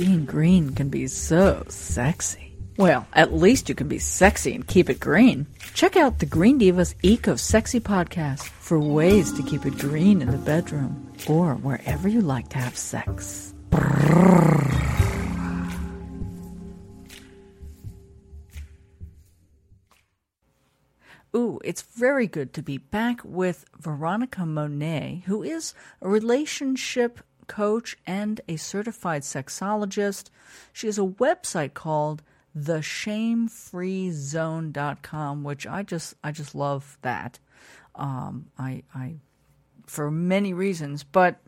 being green can be so sexy. Well, at least you can be sexy and keep it green. Check out the Green Divas Eco Sexy podcast for ways to keep it green in the bedroom or wherever you like to have sex. Ooh, it's very good to be back with Veronica Monet, who is a relationship coach and a certified sexologist. She has a website called theshamefreezone.com, which I just I just love that. Um, I I for many reasons, but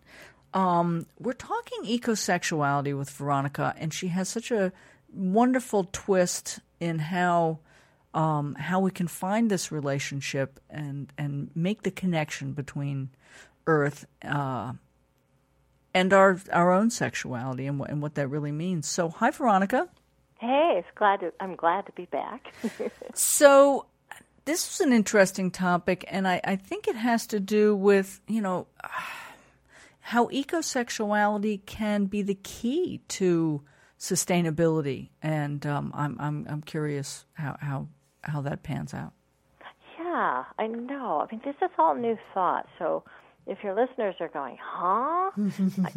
um, we're talking ecosexuality with Veronica, and she has such a wonderful twist in how um, how we can find this relationship and and make the connection between Earth uh, and our our own sexuality and, and what that really means. So, hi, Veronica. Hey, it's glad to, I'm glad to be back. so, this is an interesting topic, and I, I think it has to do with you know how ecosexuality can be the key to sustainability, and um, I'm I'm I'm curious how how how that pans out. Yeah, I know. I mean, this is all new thought. So if your listeners are going, huh?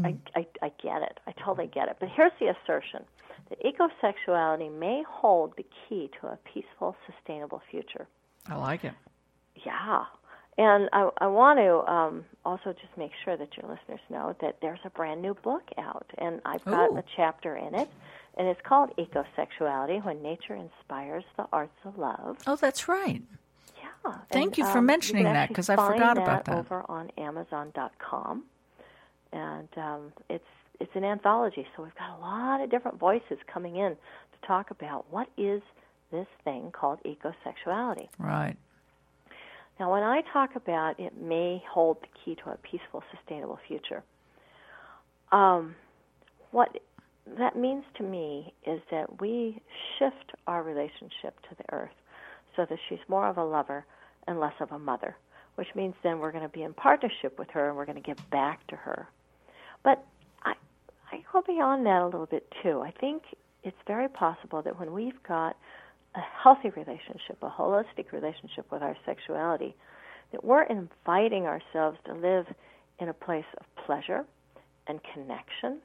I, I, I, get it. I totally get it. But here's the assertion that ecosexuality may hold the key to a peaceful, sustainable future. I like it. Yeah. And I, I want to um, also just make sure that your listeners know that there's a brand new book out, and I've got Ooh. a chapter in it and it's called Ecosexuality When Nature Inspires the Arts of Love. Oh, that's right. Thank and, you for um, mentioning you that, because I forgot about that. Over on Amazon.com, and um, it's it's an anthology, so we've got a lot of different voices coming in to talk about what is this thing called ecosexuality. Right. Now, when I talk about it may hold the key to a peaceful, sustainable future, um, what that means to me is that we shift our relationship to the earth so that she's more of a lover and less of a mother, which means then we're going to be in partnership with her and we're going to give back to her. But I, I go beyond that a little bit too. I think it's very possible that when we've got a healthy relationship, a holistic relationship with our sexuality, that we're inviting ourselves to live in a place of pleasure and connection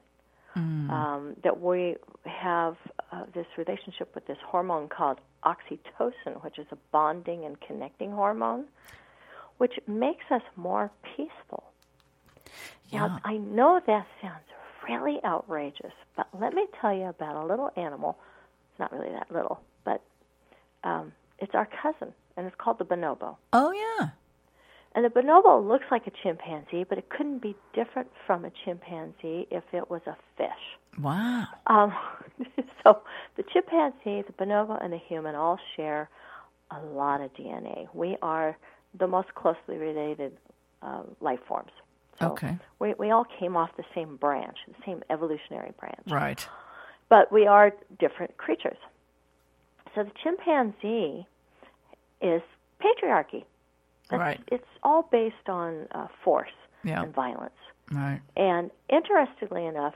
um, that we have uh, this relationship with this hormone called oxytocin, which is a bonding and connecting hormone, which makes us more peaceful. Yeah. Now, I know that sounds really outrageous, but let me tell you about a little animal. It's not really that little, but um, it's our cousin, and it's called the bonobo. Oh yeah. And the bonobo looks like a chimpanzee, but it couldn't be different from a chimpanzee if it was a fish. Wow. Um, so the chimpanzee, the bonobo, and the human all share a lot of DNA. We are the most closely related uh, life forms. So Okay. We, we all came off the same branch, the same evolutionary branch. Right. But we are different creatures. So the chimpanzee is patriarchy. That's, Right. It's all based on uh, force Yeah. and violence. Right. And interestingly enough,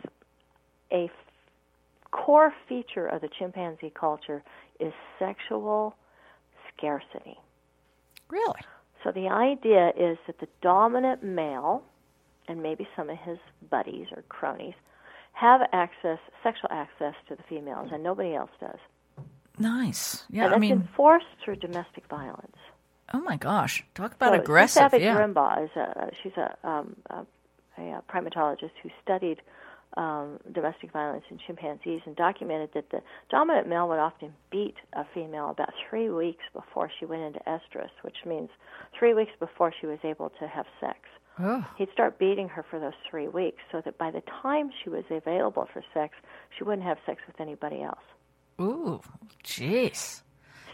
a f- core feature of the chimpanzee culture is sexual scarcity. Really. So the idea is that the dominant male, and maybe some of his buddies or cronies, have access, sexual access to the females, and nobody else does. Nice. Yeah. and I mean, enforced through domestic violence. Oh my gosh, talk about So aggressive. Savage Yeah. Rumbaugh is a she's a um, a, a primatologist who studied um, domestic violence in chimpanzees and documented that the dominant male would often beat a female about three weeks before she went into estrus, which means three weeks before she was able to have sex. Oh. He'd start beating her for those three weeks so that by the time she was available for sex, she wouldn't have sex with anybody else. Ooh. Jeez.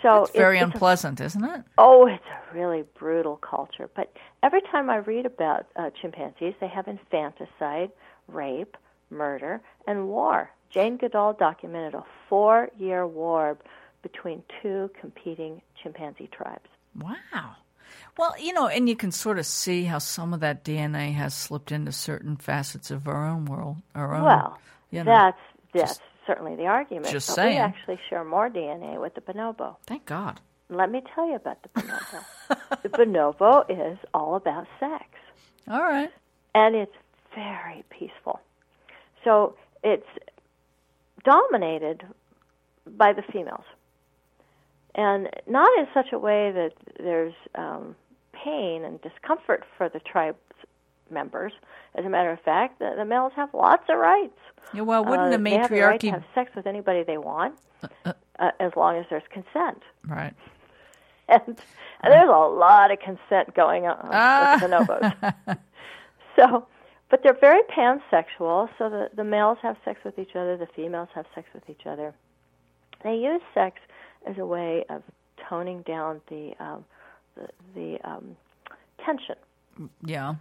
So It's very it's a unpleasant, isn't it? Oh, it's a really brutal culture. But every time I read about uh, chimpanzees, they have infanticide, rape, murder, and war. Jane Goodall documented a four year war between two competing chimpanzee tribes. Wow. Well, you know, and you can sort of see how some of that DNA has slipped into certain facets of our own world. Our own. Well, you know. that's that's certainly the argument. just but saying. we actually share more DNA with the bonobo. Thank God. Let me tell you about the bonobo. the bonobo is all about sex, All right. and it's very peaceful. So it's dominated by the females, and not in such a way that there's um, pain and discomfort for the tribe's members. As a matter of fact, the, the males have lots of rights. Yeah, well, wouldn't Uh, the they have the right to matriarchy? have sex with anybody they want, uh, as long as there's consent. right. And, and there's a lot of consent going on Ah. with bonobos. so, but they're very pansexual. So the the males have sex with each other, the females have sex with each other. They use sex as a way of toning down the um, the, the um, tension. Yeah.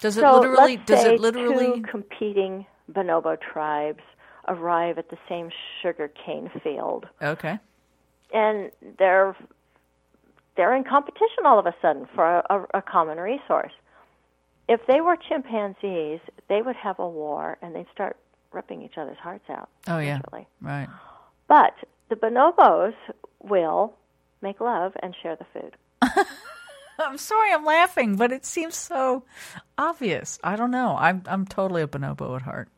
Does it so literally? let's Does say it literally? two competing bonobo tribes arrive at the same sugar cane field, Okay. and they're they're in competition all of a sudden for a, a, a common resource. If they were chimpanzees, they would have a war and they'd start ripping each other's hearts out. Oh yeah. literally. Right. But the bonobos will make love and share the food. I'm sorry, I'm laughing, but it seems so obvious. I don't know. I'm I'm totally a bonobo at heart.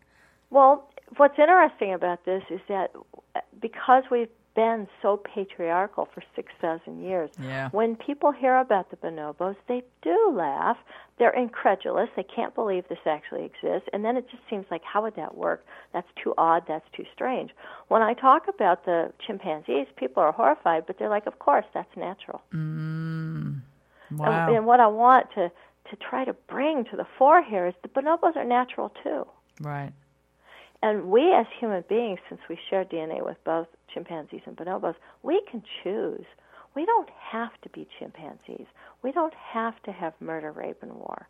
Well, what's interesting about this is that uh, because we've been so patriarchal for 6,000 years, Yeah. when people hear about the bonobos, they do laugh. They're incredulous. They can't believe this actually exists. And then it just seems like, how would that work? That's too odd. That's too strange. When I talk about the chimpanzees, people are horrified, but they're like, of course, that's natural. Mm. Wow. And, and what I want to, to try to bring to the fore here is the bonobos are natural too. right. And we as human beings, since we share DNA with both chimpanzees and bonobos, we can choose. We don't have to be chimpanzees. We don't have to have murder, rape, and war.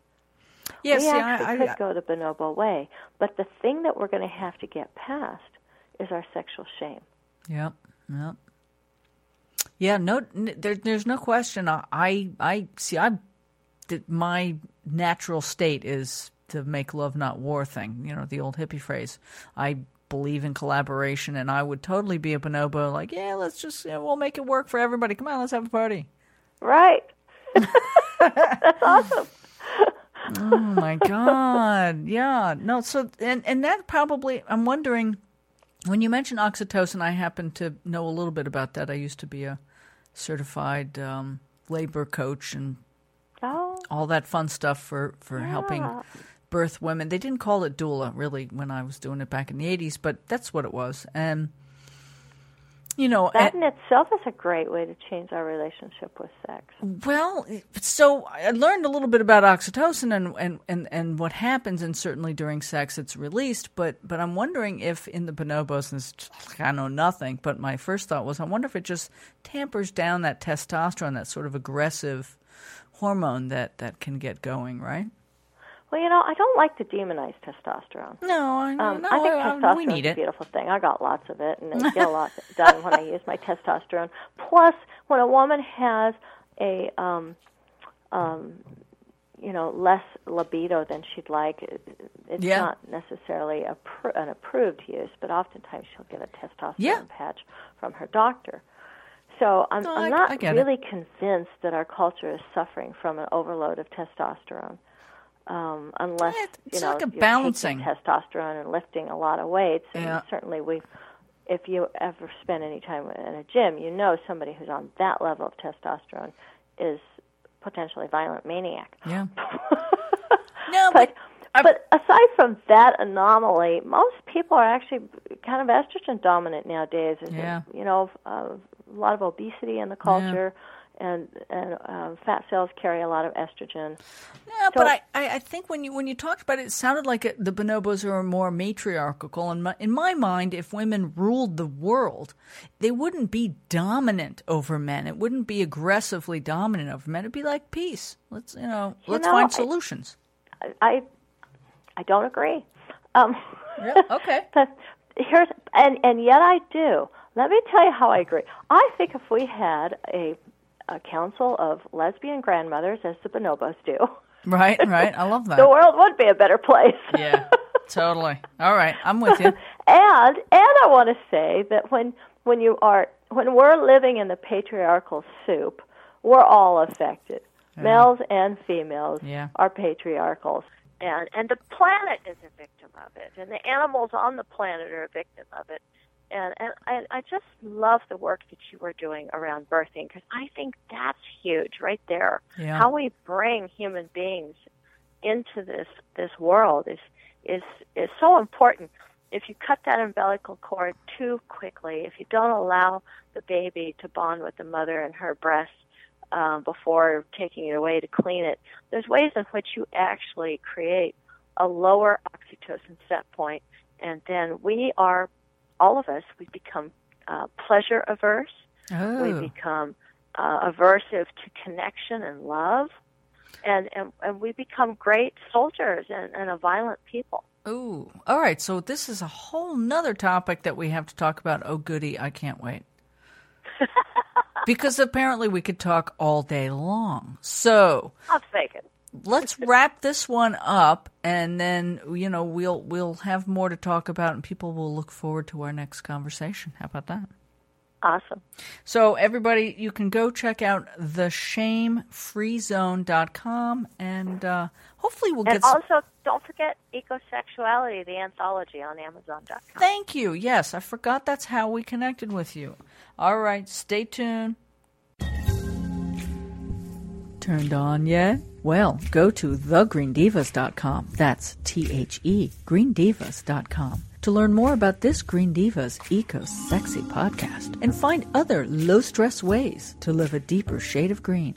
Yeah. we actually I, could I, go the bonobo way. But the thing that we're going to have to get past is our sexual shame. Yep. Yep. Yeah. No. There, there's no question. I. I, see. I. My natural state is to make love, not war. Thing. You know the old hippie phrase. I believe in collaboration, and I would totally be a bonobo. Like, yeah, let's just yeah, we'll make it work for everybody. Come on, let's have a party. Right. That's awesome. Oh my god. Yeah. No, so and and that probably I'm wondering when you mentioned oxytocin I happen to know a little bit about that. I used to be a certified um, labor coach and Oh, all that fun stuff for for helping birth women. They didn't call it doula really when I was doing it back in the 80s, but that's what it was. And you know, that in itself is a great way to change our relationship with sex. Well, so I learned a little bit about oxytocin and, and, and, and what happens, and certainly during sex it's released. But but I'm wondering if in the bonobos, and I know nothing, but my first thought was I wonder if it just tampers down that testosterone, that sort of aggressive hormone that, that can get going, right? Well, you know, I don't like to demonize testosterone. No, I, Um, no, I think I- testosterone we need is a beautiful thing. I got lots of it, and I get a lot done when I use my testosterone. Plus, when a woman has a, um, um, you know, less libido than she'd like, it's Yeah. not necessarily a pr- an approved use, but oftentimes she'll get a testosterone Yeah. patch from her doctor. So I'm, No, I'm not get it. really convinced that our culture is suffering from an overload of testosterone. Um, unless Yeah, it's you know like a balancing. taking testosterone and lifting a lot of weights. And Yeah. certainly, we, if you ever spend any time in a gym, you know somebody who's on that level of testosterone is potentially a violent maniac. Yeah. No, but I- but aside from that anomaly, most people are actually kind of estrogen dominant nowadays. There's Yeah. you know, uh, a lot of obesity in the culture, and and um, fat cells carry a lot of estrogen. Yeah, but So- I, I, I think when you when you talked about it, it sounded like it, the bonobos are more matriarchal. In my, in my mind, if women ruled the world, they wouldn't be dominant over men. It wouldn't be aggressively dominant over men. It'd be like peace. Let's you know, You let's know, find I- solutions. I I don't agree. Um, Yeah, okay. but here's and and yet I do. Let me tell you how I agree. I think if we had a a council of lesbian grandmothers, as the bonobos do, Right, right. I love that. the world would be a better place. Yeah. totally. All right, I'm with you. and and I want to say that when when you are when we're living in the patriarchal soup, we're all affected. Yeah. Males and females yeah. are patriarchals. And and the planet is a victim of it. And the animals on the planet are a victim of it. And and I, I just love the work that you were doing around birthing because I think that's huge right there. Yeah. How we bring human beings into this this world is is is so important. If you cut that umbilical cord too quickly, if you don't allow the baby to bond with the mother and her breast um, before taking it away to clean it, there's ways in which you actually create a lower oxytocin set point, and then we are, all of us, we become uh, pleasure averse. Oh. We become uh, aversive to connection and love and, and, and we become great soldiers and, and a violent people. Ooh, all right. So this is a whole nother topic that we have to talk about. Oh, goody! I can't wait. because apparently we could talk all day long. So I'll take it. Let's wrap this one up, and then you know we'll we'll have more to talk about, and people will look forward to our next conversation. How about that? Awesome. So, everybody, you can go check out theshamefreezone.com and uh, hopefully we'll and get. And also, don't forget Ecosexuality, the anthology on Amazon.com. Thank you. Yes, I forgot that's how we connected with you. All right, stay tuned. Turned on yet? Well, go to thegreendivas.com. That's T H E, greendivas.com to learn more about this Green Divas Eco Sexy podcast and find other low stress ways to live a deeper shade of green.